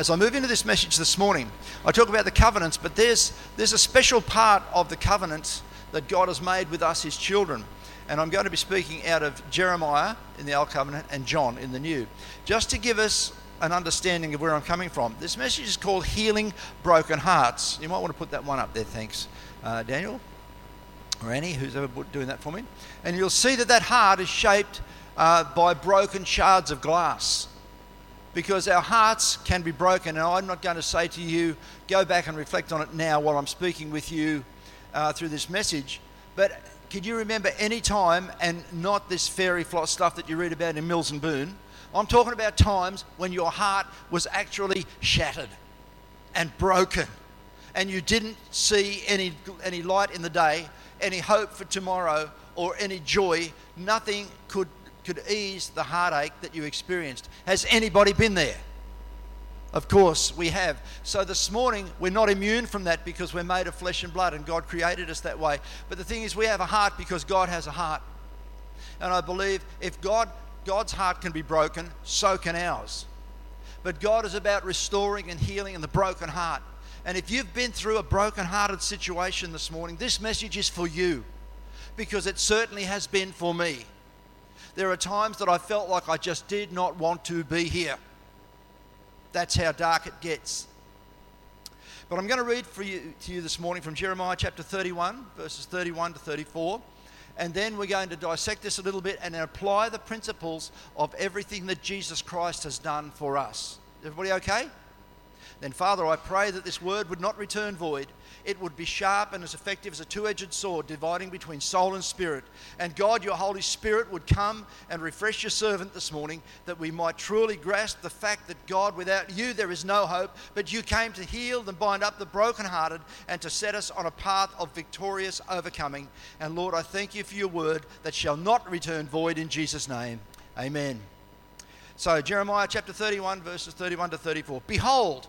As I move into this message this morning, I talk about the covenants, but there's, there's a special part of the covenants that God has made with us, his children. And I'm going to be speaking out of Jeremiah in the Old Covenant and John in the New, just to give us an understanding of where I'm coming from. This message is called Healing Broken Hearts. You might want to put that one up there, thanks, uh, Daniel or Annie, who's ever doing that for me. And you'll see that that heart is shaped uh, by broken shards of glass because our hearts can be broken. And I'm not going to say to you, go back and reflect on it now while I'm speaking with you uh, through this message. But could you remember any time, and not this fairy floss stuff that you read about in Mills and Boon? I'm talking about times when your heart was actually shattered and broken, and you didn't see any, any light in the day, any hope for tomorrow, or any joy. Nothing could could ease the heartache that you experienced. Has anybody been there? Of course, we have. So this morning, we're not immune from that because we're made of flesh and blood and God created us that way. But the thing is, we have a heart because God has a heart. And I believe if God, God's heart can be broken, so can ours. But God is about restoring and healing in the broken heart. And if you've been through a broken hearted situation this morning, this message is for you because it certainly has been for me. There are times that I felt like I just did not want to be here. That's how dark it gets. But I'm going to read for you, to you this morning from Jeremiah chapter 31, verses 31 to 34. And then we're going to dissect this a little bit and apply the principles of everything that Jesus Christ has done for us. Everybody okay? Then, Father, I pray that this word would not return void, it would be sharp and as effective as a two edged sword, dividing between soul and spirit. And God, your Holy Spirit, would come and refresh your servant this morning that we might truly grasp the fact that, God, without you there is no hope, but you came to heal and bind up the brokenhearted and to set us on a path of victorious overcoming. And Lord, I thank you for your word that shall not return void in Jesus' name. Amen. So, Jeremiah chapter 31, verses 31 to 34. Behold,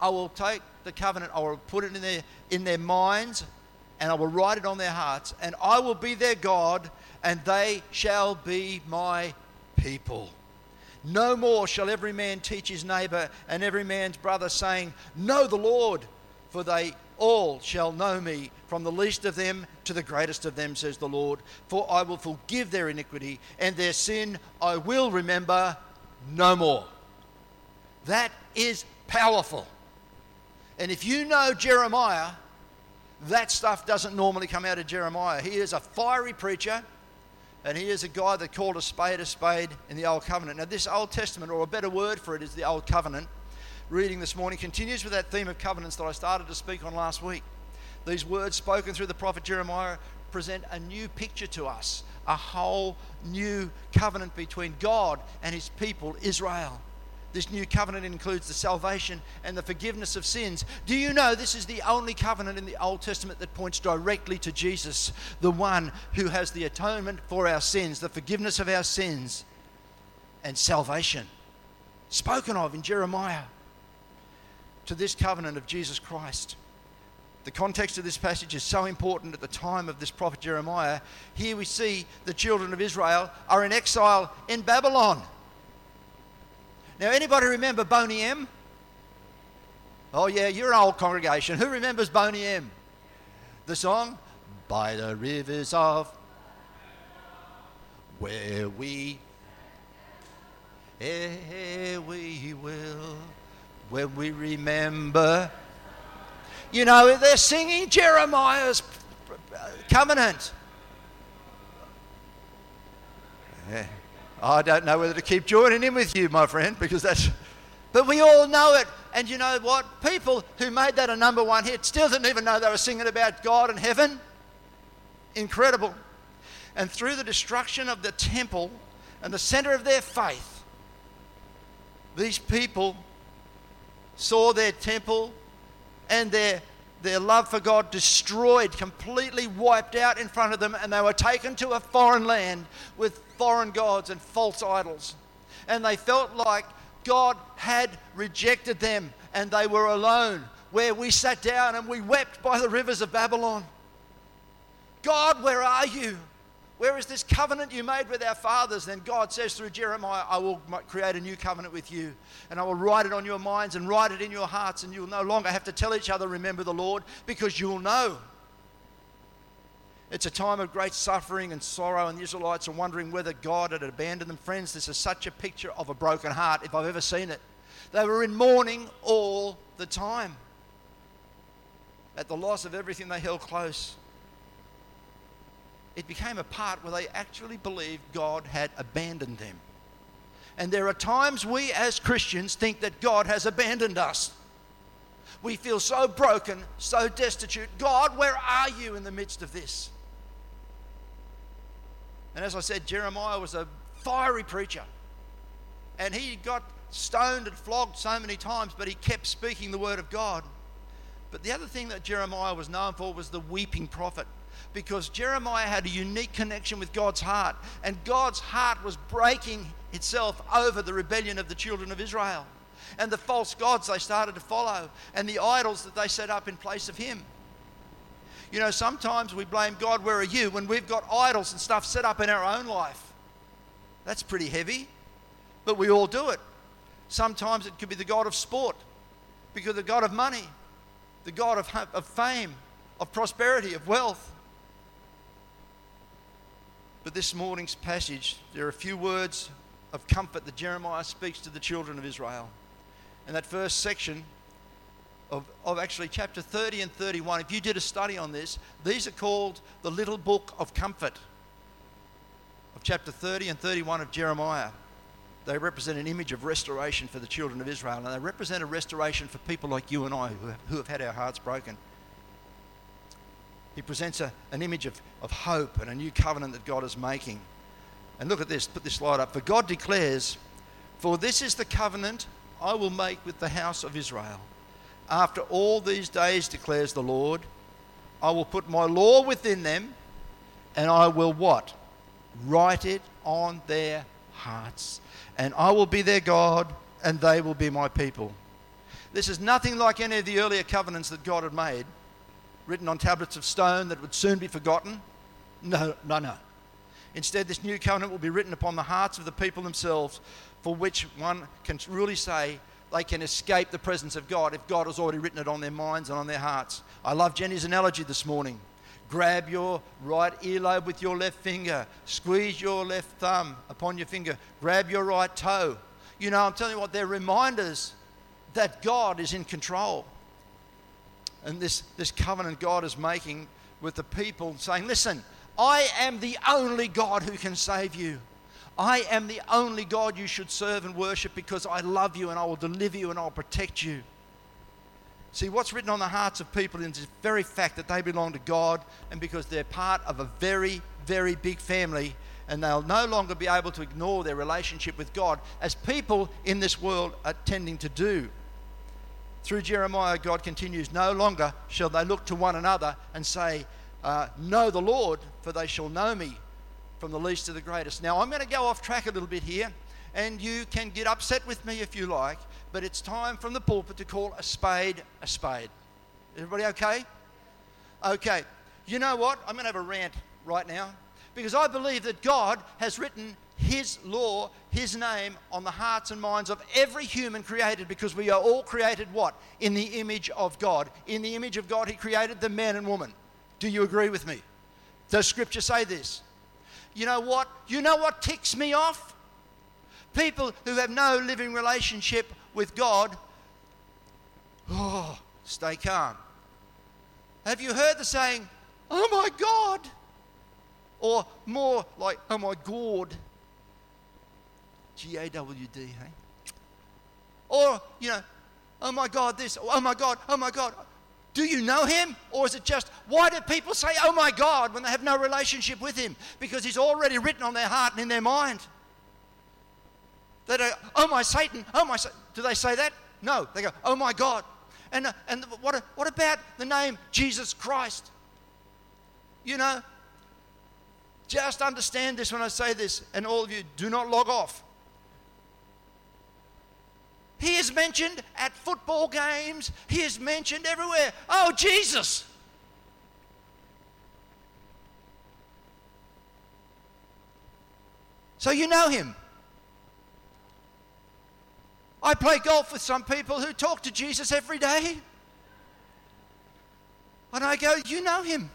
I will take the covenant, I will put it in their, in their minds, and I will write it on their hearts, and I will be their God, and they shall be my people. No more shall every man teach his neighbor and every man's brother, saying, Know the Lord, for they all shall know me, from the least of them to the greatest of them, says the Lord. For I will forgive their iniquity, and their sin I will remember no more. That is powerful. And if you know Jeremiah, that stuff doesn't normally come out of Jeremiah. He is a fiery preacher, and he is a guy that called a spade a spade in the Old Covenant. Now, this Old Testament, or a better word for it, is the Old Covenant. Reading this morning continues with that theme of covenants that I started to speak on last week. These words spoken through the prophet Jeremiah present a new picture to us, a whole new covenant between God and his people, Israel. This new covenant includes the salvation and the forgiveness of sins. Do you know this is the only covenant in the Old Testament that points directly to Jesus, the one who has the atonement for our sins, the forgiveness of our sins, and salvation, spoken of in Jeremiah, to this covenant of Jesus Christ. The context of this passage is so important at the time of this prophet Jeremiah. Here we see the children of Israel are in exile in Babylon. Now, anybody remember Boney M? Oh, yeah, you're an old congregation. Who remembers Boney M? The song? By the rivers of where we, eh, we will, when we remember. You know, they're singing Jeremiah's covenant. Yeah. I don't know whether to keep joining in with you, my friend, because that's. But we all know it. And you know what? People who made that a number one hit still didn't even know they were singing about God and heaven. Incredible. And through the destruction of the temple and the center of their faith, these people saw their temple and their, their love for God destroyed, completely wiped out in front of them, and they were taken to a foreign land with foreign gods and false idols. And they felt like God had rejected them and they were alone, where we sat down and we wept by the rivers of Babylon. God, where are you? Where is this covenant you made with our fathers? Then God says through Jeremiah, I will create a new covenant with you, and I will write it on your minds and write it in your hearts, and you'll no longer have to tell each other, Remember the Lord, because you'll know. It's a time of great suffering and sorrow, and the Israelites are wondering whether God had abandoned them. Friends, this is such a picture of a broken heart, if I've ever seen it. They were in mourning all the time at the loss of everything they held close it became a part where they actually believed God had abandoned them. And there are times we as Christians think that God has abandoned us. We feel so broken, so destitute. God, where are you in the midst of this? And as I said, Jeremiah was a fiery preacher. And he got stoned and flogged so many times, but he kept speaking the word of God. But the other thing that Jeremiah was known for was the weeping prophet because Jeremiah had a unique connection with God's heart, and God's heart was breaking itself over the rebellion of the children of Israel and the false gods they started to follow and the idols that they set up in place of Him. You know, sometimes we blame God, where are you, when we've got idols and stuff set up in our own life. That's pretty heavy, but we all do it. Sometimes it could be the God of sport, because the God of money, the God of, of fame, of prosperity, of wealth. But this morning's passage, there are a few words of comfort that Jeremiah speaks to the children of Israel. And that first section of, of actually chapter 30 and 31, if you did a study on this, these are called the little book of comfort of chapter 30 and 31 of Jeremiah. They represent an image of restoration for the children of Israel, and they represent a restoration for people like you and I who have, who have had our hearts broken. He presents a, an image of, of hope and a new covenant that God is making. And look at this, put this slide up. For God declares, For this is the covenant I will make with the house of Israel. After all these days, declares the Lord, I will put my law within them, and I will what? Write it on their hearts. And I will be their God, and they will be my people. This is nothing like any of the earlier covenants that God had made written on tablets of stone that would soon be forgotten? No, no, no. Instead, this new covenant will be written upon the hearts of the people themselves, for which one can really say they can escape the presence of God if God has already written it on their minds and on their hearts. I love Jenny's analogy this morning. Grab your right earlobe with your left finger, squeeze your left thumb upon your finger, grab your right toe. You know, I'm telling you what, they're reminders that God is in control and this, this covenant God is making with the people, saying, Listen, I am the only God who can save you. I am the only God you should serve and worship because I love you and I will deliver you and I'll protect you. See, what's written on the hearts of people is the very fact that they belong to God and because they're part of a very, very big family and they'll no longer be able to ignore their relationship with God as people in this world are tending to do. Through Jeremiah, God continues, No longer shall they look to one another and say, uh, Know the Lord, for they shall know me from the least to the greatest. Now, I'm going to go off track a little bit here, and you can get upset with me if you like, but it's time from the pulpit to call a spade a spade. Everybody okay? Okay. You know what? I'm going to have a rant right now because I believe that God has written his law, His name on the hearts and minds of every human created because we are all created what? In the image of God. In the image of God, He created the man and woman. Do you agree with me? Does Scripture say this? You know what? You know what ticks me off? People who have no living relationship with God. Oh, stay calm. Have you heard the saying, oh my God? Or more like, oh my God. G A W D, hey? Or, you know, oh my God, this, oh my God, oh my God. Do you know him? Or is it just, why do people say, oh my God, when they have no relationship with him? Because he's already written on their heart and in their mind. They don't, oh my Satan, oh my Satan. Do they say that? No, they go, oh my God. And, uh, and what, what about the name Jesus Christ? You know, just understand this when I say this, and all of you, do not log off. He is mentioned at football games, he is mentioned everywhere. Oh, Jesus! So you know him. I play golf with some people who talk to Jesus every day. And I go, You know him.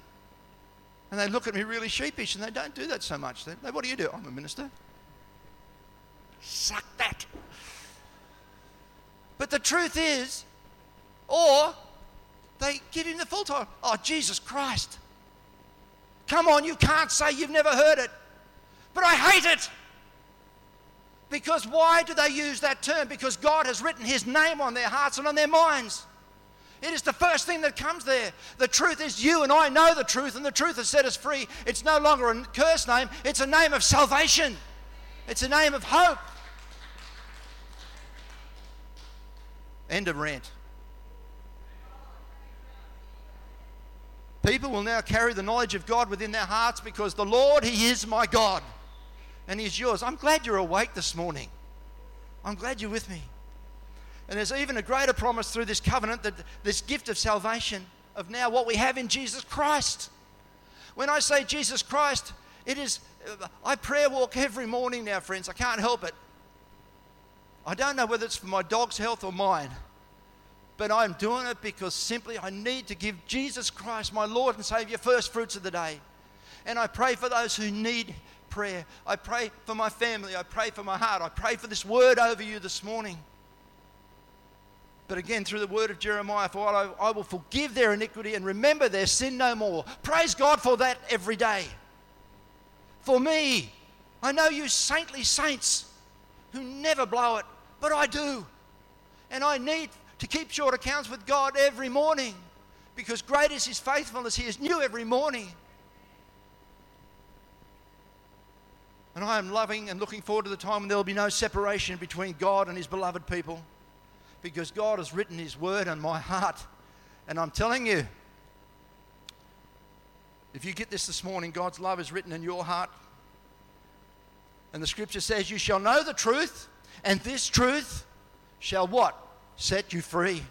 And they look at me really sheepish and they don't do that so much. They, what do you do? I'm a minister. Suck that. But the truth is, or they give him the full title. Oh, Jesus Christ. Come on, you can't say you've never heard it. But I hate it. Because why do they use that term? Because God has written his name on their hearts and on their minds. It is the first thing that comes there. The truth is, you and I know the truth, and the truth has set us free. It's no longer a curse name, it's a name of salvation, it's a name of hope. End of rant. People will now carry the knowledge of God within their hearts because the Lord, He is my God and He's yours. I'm glad you're awake this morning. I'm glad you're with me. And there's even a greater promise through this covenant that this gift of salvation, of now what we have in Jesus Christ. When I say Jesus Christ, it is, I prayer walk every morning now, friends. I can't help it. I don't know whether it's for my dog's health or mine, but I'm doing it because simply I need to give Jesus Christ, my Lord and Savior, first fruits of the day. And I pray for those who need prayer. I pray for my family. I pray for my heart. I pray for this word over you this morning. But again, through the word of Jeremiah, for I, I will forgive their iniquity and remember their sin no more. Praise God for that every day. For me, I know you saintly saints who never blow it, but I do. And I need to keep short accounts with God every morning because great is His faithfulness. He is new every morning. And I am loving and looking forward to the time when there will be no separation between God and His beloved people because God has written His word on my heart. And I'm telling you, if you get this this morning, God's love is written in your heart. And the scripture says, You shall know the truth, and this truth shall what? Set you free.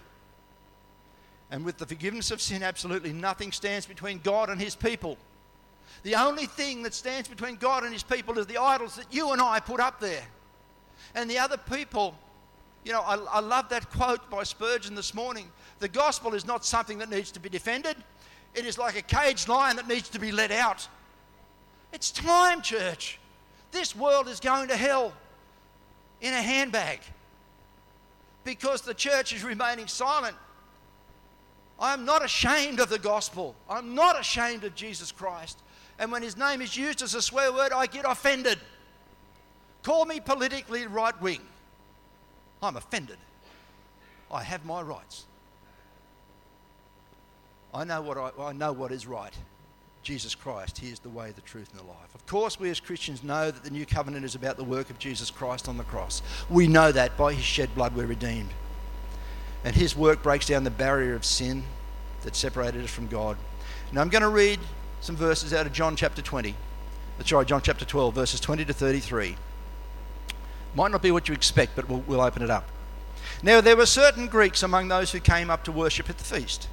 And with the forgiveness of sin, absolutely nothing stands between God and His people. The only thing that stands between God and His people is the idols that you and I put up there. And the other people you know, I, I love that quote by Spurgeon this morning. The gospel is not something that needs to be defended, it is like a caged lion that needs to be let out. It's time, church. This world is going to hell in a handbag because the church is remaining silent. I'm not ashamed of the gospel. I'm not ashamed of Jesus Christ. And when his name is used as a swear word, I get offended. Call me politically right wing. I'm offended. I have my rights. I know what, I, I know what is right. Jesus Christ, He is the way, the truth, and the life. Of course, we as Christians know that the new covenant is about the work of Jesus Christ on the cross. We know that by His shed blood we're redeemed. And His work breaks down the barrier of sin that separated us from God. Now, I'm going to read some verses out of John chapter 20. Uh, sorry, John chapter 12, verses 20 to 33. Might not be what you expect, but we'll, we'll open it up. Now, there were certain Greeks among those who came up to worship at the feast.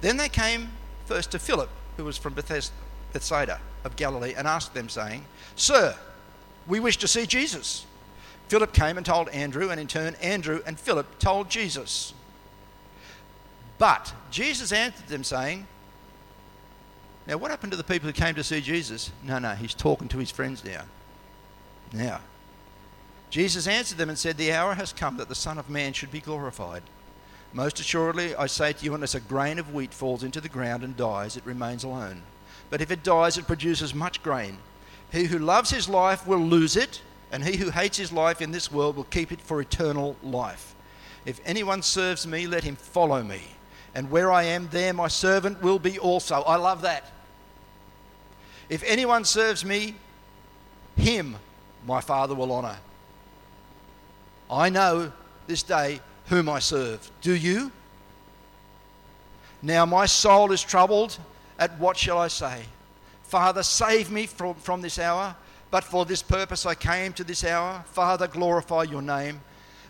Then they came first to Philip, who was from Bethsaida of Galilee, and asked them, saying, Sir, we wish to see Jesus. Philip came and told Andrew, and in turn, Andrew and Philip told Jesus. But Jesus answered them, saying, Now, what happened to the people who came to see Jesus? No, no, he's talking to his friends now. Now, Jesus answered them and said, The hour has come that the Son of Man should be glorified. Most assuredly, I say to you, unless a grain of wheat falls into the ground and dies, it remains alone. But if it dies, it produces much grain. He who loves his life will lose it, and he who hates his life in this world will keep it for eternal life. If anyone serves me, let him follow me. And where I am, there my servant will be also. I love that. If anyone serves me, him my Father will honour. I know this day whom I serve. Do you? Now my soul is troubled. At what shall I say? Father, save me from, from this hour. But for this purpose I came to this hour. Father, glorify your name.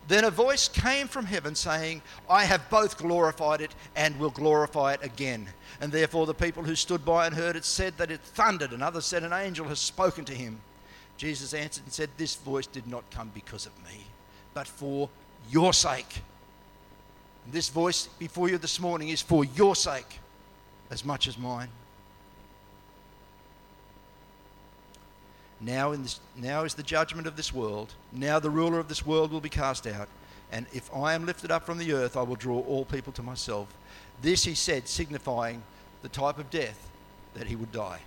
Then a voice came from heaven saying, I have both glorified it and will glorify it again. And therefore the people who stood by and heard it said that it thundered, and others said, An angel has spoken to him. Jesus answered and said, This voice did not come because of me, but for your sake. This voice before you this morning is for your sake as much as mine. Now, in this, now is the judgment of this world. Now the ruler of this world will be cast out. And if I am lifted up from the earth, I will draw all people to myself. This he said, signifying the type of death that he would die.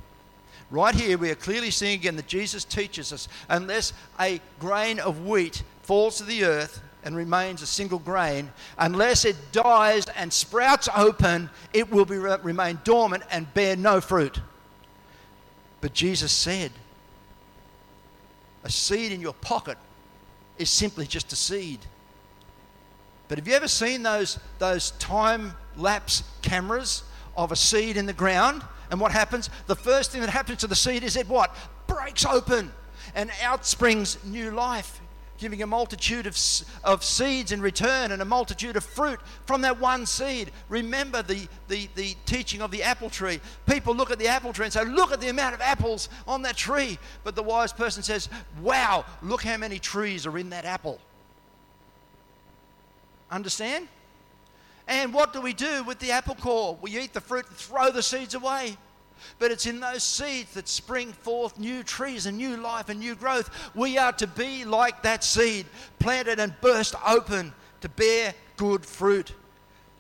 Right here, we are clearly seeing again that Jesus teaches us unless a grain of wheat falls to the earth and remains a single grain, unless it dies and sprouts open, it will be, remain dormant and bear no fruit. But Jesus said, a seed in your pocket is simply just a seed. But have you ever seen those, those time lapse cameras of a seed in the ground? And what happens? The first thing that happens to the seed is it what? Breaks open and out springs new life giving a multitude of, of seeds in return and a multitude of fruit from that one seed. Remember the, the, the teaching of the apple tree. People look at the apple tree and say, Look at the amount of apples on that tree. But the wise person says, Wow, look how many trees are in that apple. Understand? And what do we do with the apple core? We eat the fruit and throw the seeds away. But it's in those seeds that spring forth new trees and new life and new growth. We are to be like that seed, planted and burst open to bear good fruit.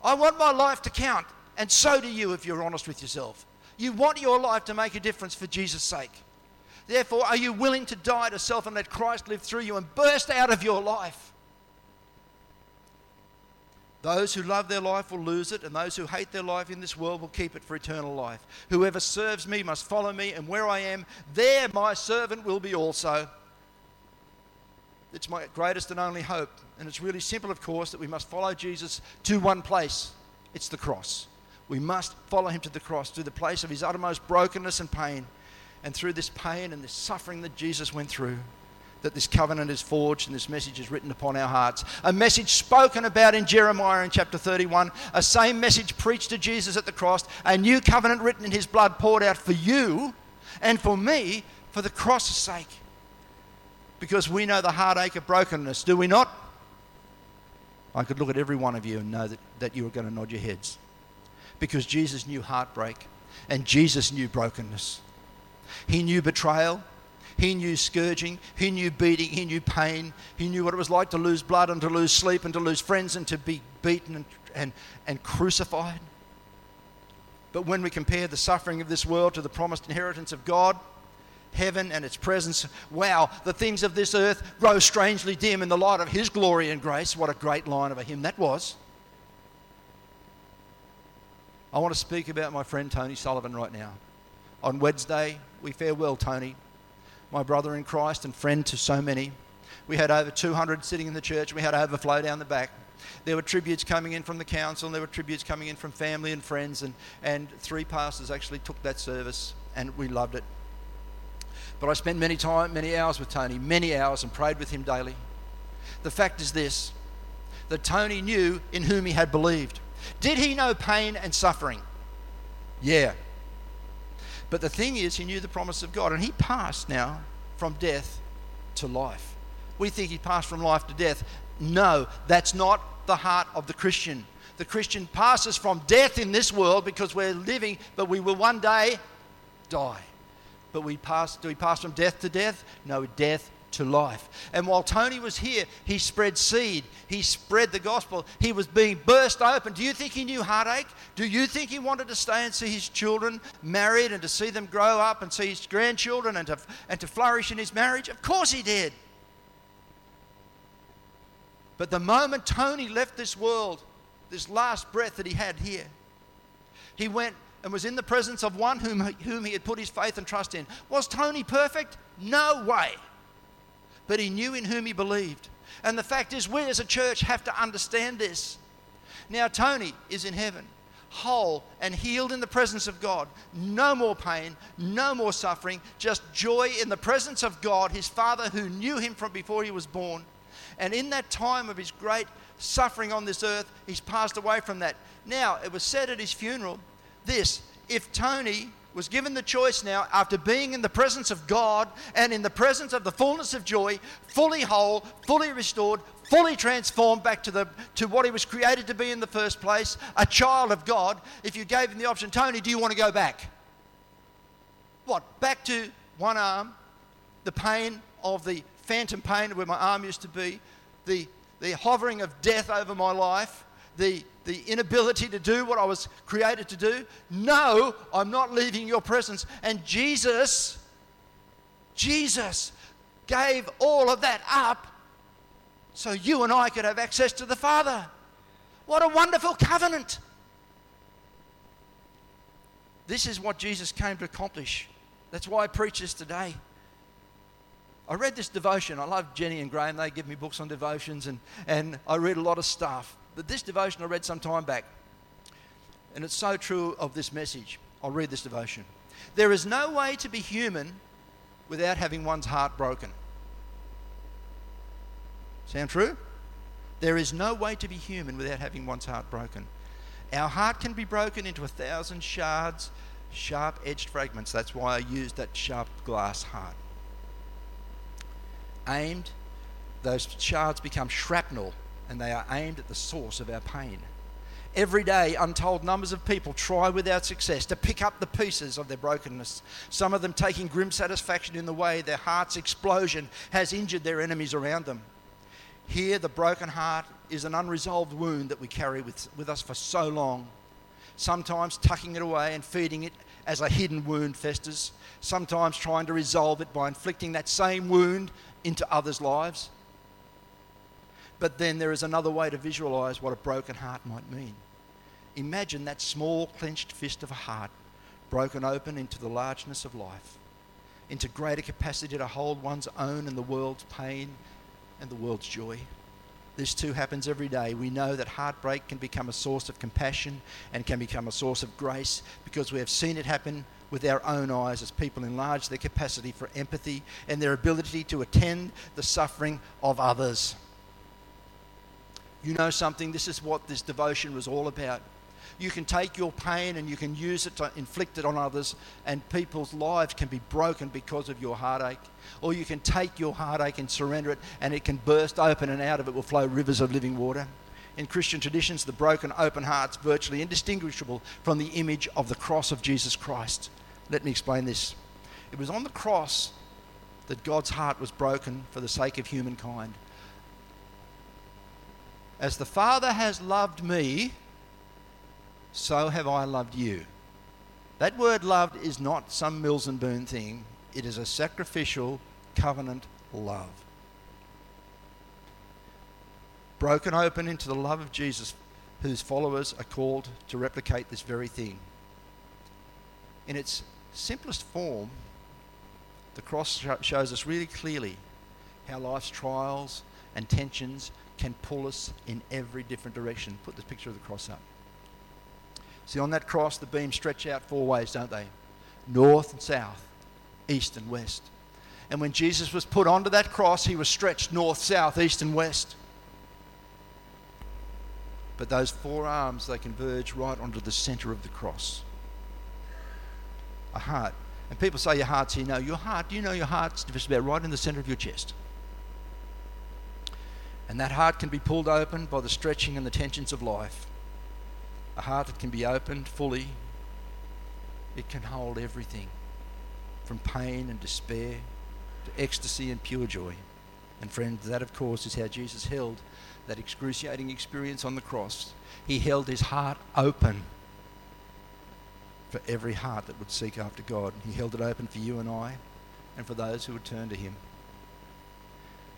I want my life to count, and so do you if you're honest with yourself. You want your life to make a difference for Jesus' sake. Therefore, are you willing to die to self and let Christ live through you and burst out of your life? Those who love their life will lose it, and those who hate their life in this world will keep it for eternal life. Whoever serves me must follow me, and where I am, there my servant will be also. It's my greatest and only hope. And it's really simple, of course, that we must follow Jesus to one place it's the cross. We must follow him to the cross, to the place of his uttermost brokenness and pain. And through this pain and this suffering that Jesus went through, that this covenant is forged and this message is written upon our hearts. A message spoken about in Jeremiah in chapter 31, a same message preached to Jesus at the cross, a new covenant written in his blood poured out for you and for me for the cross's sake. Because we know the heartache of brokenness, do we not? I could look at every one of you and know that, that you are going to nod your heads. Because Jesus knew heartbreak and Jesus knew brokenness. He knew betrayal, he knew scourging, he knew beating, he knew pain, he knew what it was like to lose blood and to lose sleep and to lose friends and to be beaten and, and, and crucified. But when we compare the suffering of this world to the promised inheritance of God, heaven and its presence, wow, the things of this earth grow strangely dim in the light of His glory and grace. What a great line of a hymn that was. I want to speak about my friend Tony Sullivan right now. On Wednesday, we farewell Tony my brother in Christ and friend to so many. We had over 200 sitting in the church. We had overflow down the back. There were tributes coming in from the council, and there were tributes coming in from family and friends, and, and three pastors actually took that service, and we loved it. But I spent many time, many hours with Tony, many hours, and prayed with him daily. The fact is this: that Tony knew in whom he had believed. Did he know pain and suffering? Yeah. But the thing is, he knew the promise of God, and he passed now from death to life. We think he passed from life to death. No, that's not the heart of the Christian. The Christian passes from death in this world because we're living, but we will one day die. But we pass, do we pass from death to death? No, death to life. And while Tony was here, he spread seed. He spread the gospel. He was being burst open. Do you think he knew heartache? Do you think he wanted to stay and see his children married and to see them grow up and see his grandchildren and to, and to flourish in his marriage? Of course he did. But the moment Tony left this world, this last breath that he had here, he went and was in the presence of one whom, whom he had put his faith and trust in. Was Tony perfect? No way but he knew in whom he believed. And the fact is, we as a church have to understand this. Now, Tony is in heaven, whole and healed in the presence of God. No more pain, no more suffering, just joy in the presence of God, his Father who knew him from before he was born. And in that time of his great suffering on this earth, he's passed away from that. Now, it was said at his funeral this if Tony was given the choice now, after being in the presence of God and in the presence of the fullness of joy, fully whole, fully restored, fully transformed back to, the, to what he was created to be in the first place, a child of God, if you gave him the option, Tony, do you want to go back? What? Back to one arm, the pain of the phantom pain where my arm used to be, the, the hovering of death over my life, the, the inability to do what I was created to do. No, I'm not leaving your presence. And Jesus, Jesus gave all of that up so you and I could have access to the Father. What a wonderful covenant! This is what Jesus came to accomplish. That's why I preach this today. I read this devotion. I love Jenny and Graham. They give me books on devotions, and, and I read a lot of stuff. But this devotion I read some time back, and it's so true of this message. I'll read this devotion. There is no way to be human without having one's heart broken. Sound true? There is no way to be human without having one's heart broken. Our heart can be broken into a thousand shards, sharp edged fragments. That's why I used that sharp glass heart. Aimed, those shards become shrapnel and they are aimed at the source of our pain. Every day, untold numbers of people try without success to pick up the pieces of their brokenness, some of them taking grim satisfaction in the way their heart's explosion has injured their enemies around them. Here, the broken heart is an unresolved wound that we carry with, with us for so long, sometimes tucking it away and feeding it as a hidden wound festers, sometimes trying to resolve it by inflicting that same wound into others' lives. But then there is another way to visualize what a broken heart might mean. Imagine that small clenched fist of a heart broken open into the largeness of life, into greater capacity to hold one's own and the world's pain and the world's joy. This too happens every day. We know that heartbreak can become a source of compassion and can become a source of grace because we have seen it happen with our own eyes as people enlarge their capacity for empathy and their ability to attend the suffering of others you know something, this is what this devotion was all about. You can take your pain and you can use it to inflict it on others, and people's lives can be broken because of your heartache. Or you can take your heartache and surrender it, and it can burst open, and out of it will flow rivers of living water. In Christian traditions, the broken, open heart's virtually indistinguishable from the image of the cross of Jesus Christ. Let me explain this. It was on the cross that God's heart was broken for the sake of humankind. As the Father has loved me, so have I loved you. That word loved is not some Mills and Boon thing, it is a sacrificial covenant love. Broken open into the love of Jesus, whose followers are called to replicate this very thing. In its simplest form, the cross shows us really clearly how life's trials and tensions can pull us in every different direction. Put this picture of the cross up. See, on that cross, the beams stretch out four ways, don't they? North and south, east and west. And when Jesus was put onto that cross, he was stretched north, south, east, and west. But those four arms, they converge right onto the center of the cross. A heart. And people say your heart's here. No, your heart, do you know your heart's just about right in the center of your chest? And that heart can be pulled open by the stretching and the tensions of life. A heart that can be opened fully, it can hold everything from pain and despair to ecstasy and pure joy. And, friends, that of course is how Jesus held that excruciating experience on the cross. He held his heart open for every heart that would seek after God. He held it open for you and I and for those who would turn to him.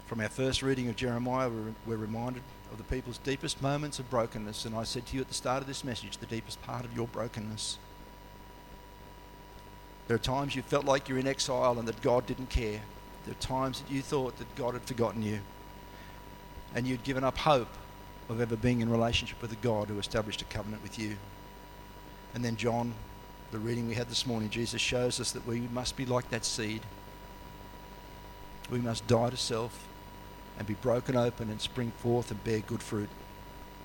From our first reading of Jeremiah, we're reminded of the people's deepest moments of brokenness. And I said to you at the start of this message, the deepest part of your brokenness. There are times you felt like you're in exile and that God didn't care. There are times that you thought that God had forgotten you. and you'd given up hope of ever being in relationship with a God who established a covenant with you. And then, John, the reading we had this morning, Jesus shows us that we must be like that seed. We must die to self and be broken open and spring forth and bear good fruit.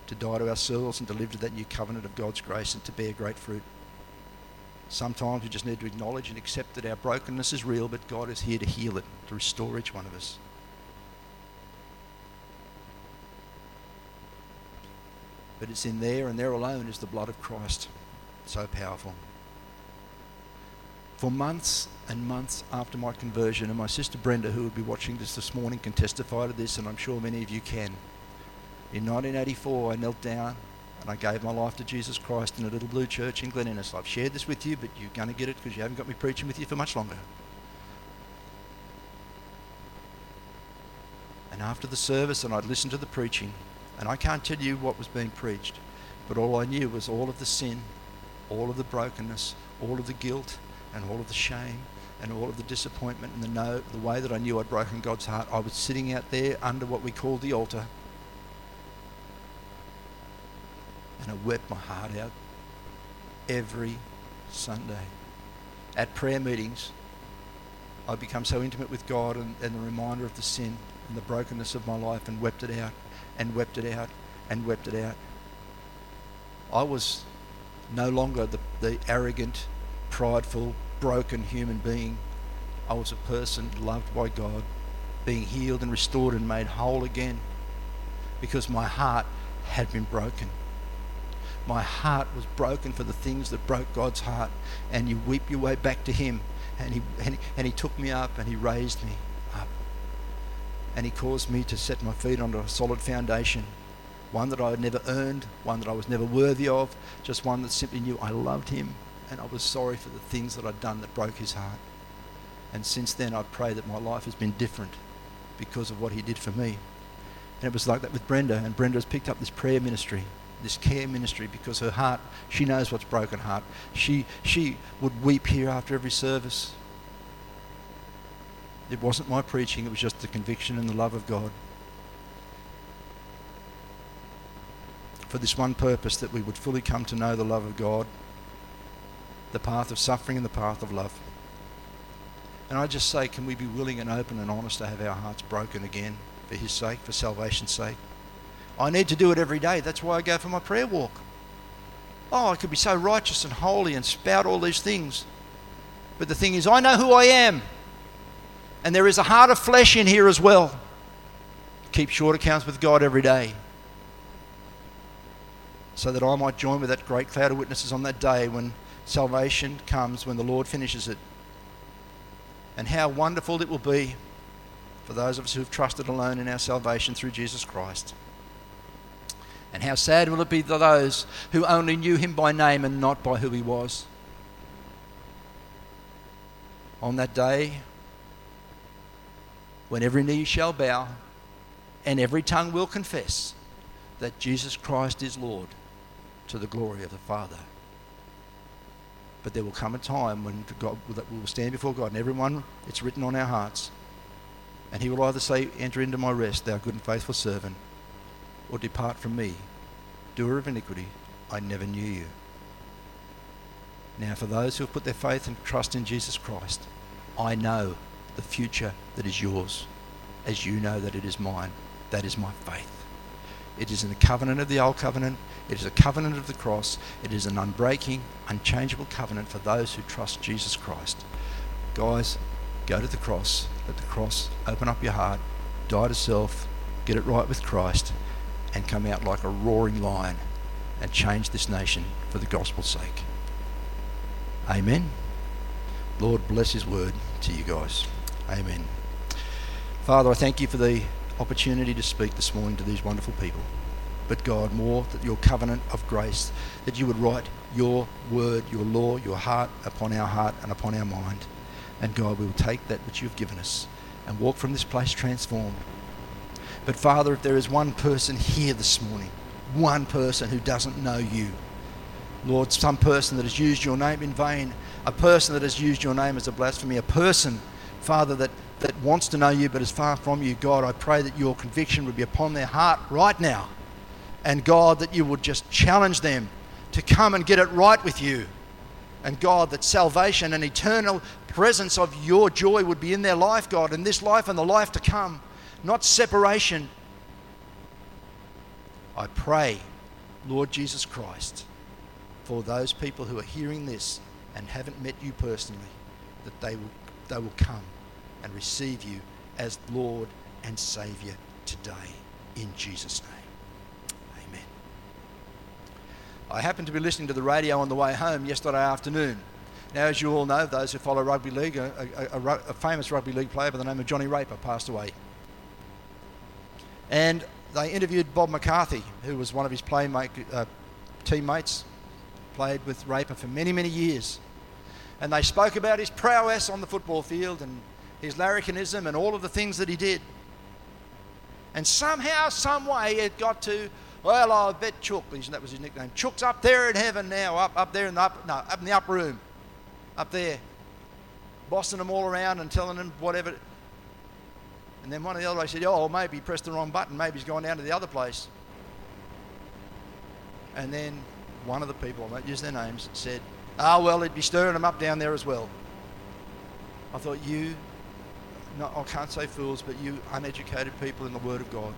To die to ourselves and to live to that new covenant of God's grace and to bear great fruit. Sometimes we just need to acknowledge and accept that our brokenness is real, but God is here to heal it, to restore each one of us. But it's in there and there alone is the blood of Christ. So powerful. For months and months after my conversion, and my sister Brenda, who will be watching this this morning, can testify to this, and I'm sure many of you can. In 1984, I knelt down and I gave my life to Jesus Christ in a little blue church in Glen Innes. I've shared this with you, but you're going to get it because you haven't got me preaching with you for much longer. And after the service, and I'd listened to the preaching, and I can't tell you what was being preached, but all I knew was all of the sin, all of the brokenness, all of the guilt, and all of the shame, and all of the disappointment, and the no, the way that I knew I'd broken God's heart. I was sitting out there under what we call the altar, and I wept my heart out every Sunday. At prayer meetings, I become so intimate with God and, and the reminder of the sin and the brokenness of my life and wept it out and wept it out and wept it out. I was no longer the, the arrogant, prideful, broken human being. I was a person loved by God, being healed and restored and made whole again because my heart had been broken. My heart was broken for the things that broke God's heart. And you weep your way back to Him. And He, and he, and he took me up and He raised me up. And He caused me to set my feet on a solid foundation. One that I had never earned, one that I was never worthy of, just one that simply knew I loved Him and I was sorry for the things that I'd done that broke His heart. And since then, I pray that my life has been different because of what He did for me. And it was like that with Brenda, and Brenda has picked up this prayer ministry this care ministry because her heart, she knows what's broken heart. She, she would weep here after every service. It wasn't my preaching, it was just the conviction and the love of God. For this one purpose, that we would fully come to know the love of God, the path of suffering and the path of love. And I just say, can we be willing and open and honest to have our hearts broken again for His sake, for salvation's sake? I need to do it every day. That's why I go for my prayer walk. Oh, I could be so righteous and holy and spout all these things. But the thing is, I know who I am. And there is a heart of flesh in here as well. Keep short accounts with God every day. So that I might join with that great cloud of witnesses on that day when salvation comes, when the Lord finishes it. And how wonderful it will be for those of us who have trusted alone in our salvation through Jesus Christ. And how sad will it be to those who only knew him by name and not by who he was? On that day, when every knee shall bow and every tongue will confess that Jesus Christ is Lord to the glory of the Father. But there will come a time when God, that we will stand before God and everyone, it's written on our hearts. And he will either say, Enter into my rest, thou good and faithful servant or depart from me, doer of iniquity, I never knew you. Now, for those who have put their faith and trust in Jesus Christ, I know the future that is yours, as you know that it is mine. That is my faith. It is in the covenant of the old covenant. It is a covenant of the cross. It is an unbreaking, unchangeable covenant for those who trust Jesus Christ. Guys, go to the cross. Let the cross open up your heart. Die to self. Get it right with Christ and come out like a roaring lion and change this nation for the gospel's sake. Amen. Lord, bless His word to you guys. Amen. Father, I thank you for the opportunity to speak this morning to these wonderful people. But God, more that your covenant of grace, that you would write your word, your law, your heart upon our heart and upon our mind. And God, we will take that which you've given us and walk from this place transformed but Father, if there is one person here this morning, one person who doesn't know you, Lord, some person that has used your name in vain, a person that has used your name as a blasphemy, a person, Father, that that wants to know you but is far from you, God, I pray that your conviction would be upon their heart right now. And God, that you would just challenge them to come and get it right with you. And God, that salvation and eternal presence of your joy would be in their life, God, in this life and the life to come, not separation. I pray, Lord Jesus Christ, for those people who are hearing this and haven't met you personally, that they will, they will come and receive you as Lord and Saviour today. In Jesus' name. Amen. I happened to be listening to the radio on the way home yesterday afternoon. Now, as you all know, those who follow rugby league, a, a, a, a famous rugby league player by the name of Johnny Raper passed away. And they interviewed Bob McCarthy, who was one of his playmate, uh, teammates, played with Raper for many, many years. And they spoke about his prowess on the football field and his larrikinism and all of the things that he did. And somehow, some way, it got to, well, I bet Chook, that was his nickname. Chook's up there in heaven now, up, up there in the up, no, up in the upper room, up there, bossing them all around and telling them whatever. And then one of the other guys said, oh, maybe he pressed the wrong button, maybe he's gone down to the other place. And then one of the people, I won't use their names, said, ah, oh, well, he'd be stirring them up down there as well. I thought, you no, I can't say fools, but you uneducated people in the Word of God.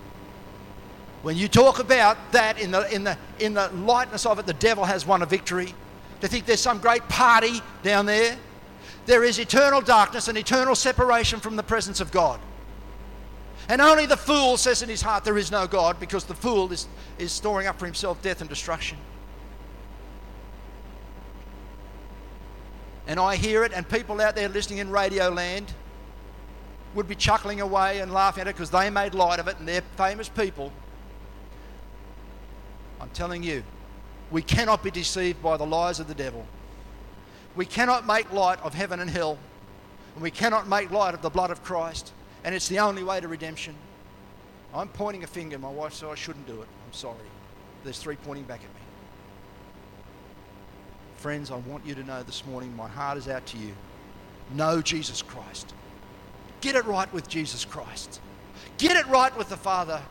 When you talk about that in the, in the, in the lightness of it, the devil has won a victory. To think there's some great party down there, there is eternal darkness and eternal separation from the presence of God. And only the fool says in his heart there is no God because the fool is, is storing up for himself death and destruction. And I hear it, and people out there listening in radio land would be chuckling away and laughing at it because they made light of it and they're famous people. I'm telling you, we cannot be deceived by the lies of the devil. We cannot make light of heaven and hell. And we cannot make light of the blood of Christ. And it's the only way to redemption. I'm pointing a finger. My wife said I shouldn't do it. I'm sorry. There's three pointing back at me. Friends, I want you to know this morning my heart is out to you. Know Jesus Christ. Get it right with Jesus Christ. Get it right with the Father.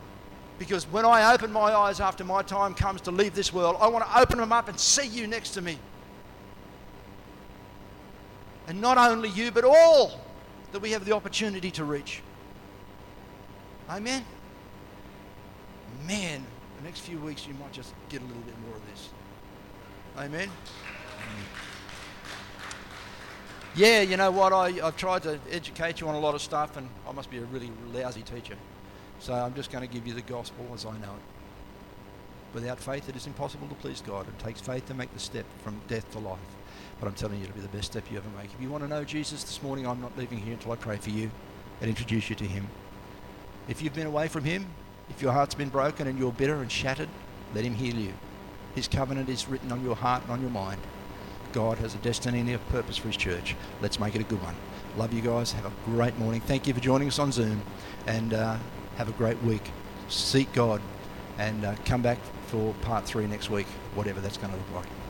Because when I open my eyes after my time comes to leave this world, I want to open them up and see you next to me. And not only you, but all that we have the opportunity to reach. Amen? Man, the next few weeks you might just get a little bit more of this. Amen? Yeah, you know what? I, I've tried to educate you on a lot of stuff, and I must be a really lousy teacher. So I'm just going to give you the gospel as I know it. Without faith, it is impossible to please God. It takes faith to make the step from death to life. But I'm telling you, it'll be the best step you ever make. If you want to know Jesus this morning, I'm not leaving here until I pray for you and introduce you to Him. If you've been away from Him, if your heart's been broken and you're bitter and shattered, let Him heal you. His covenant is written on your heart and on your mind. God has a destiny and a purpose for His church. Let's make it a good one. Love you guys. Have a great morning. Thank you for joining us on Zoom and uh, have a great week. Seek God and uh, come back for part three next week, whatever that's going to look like.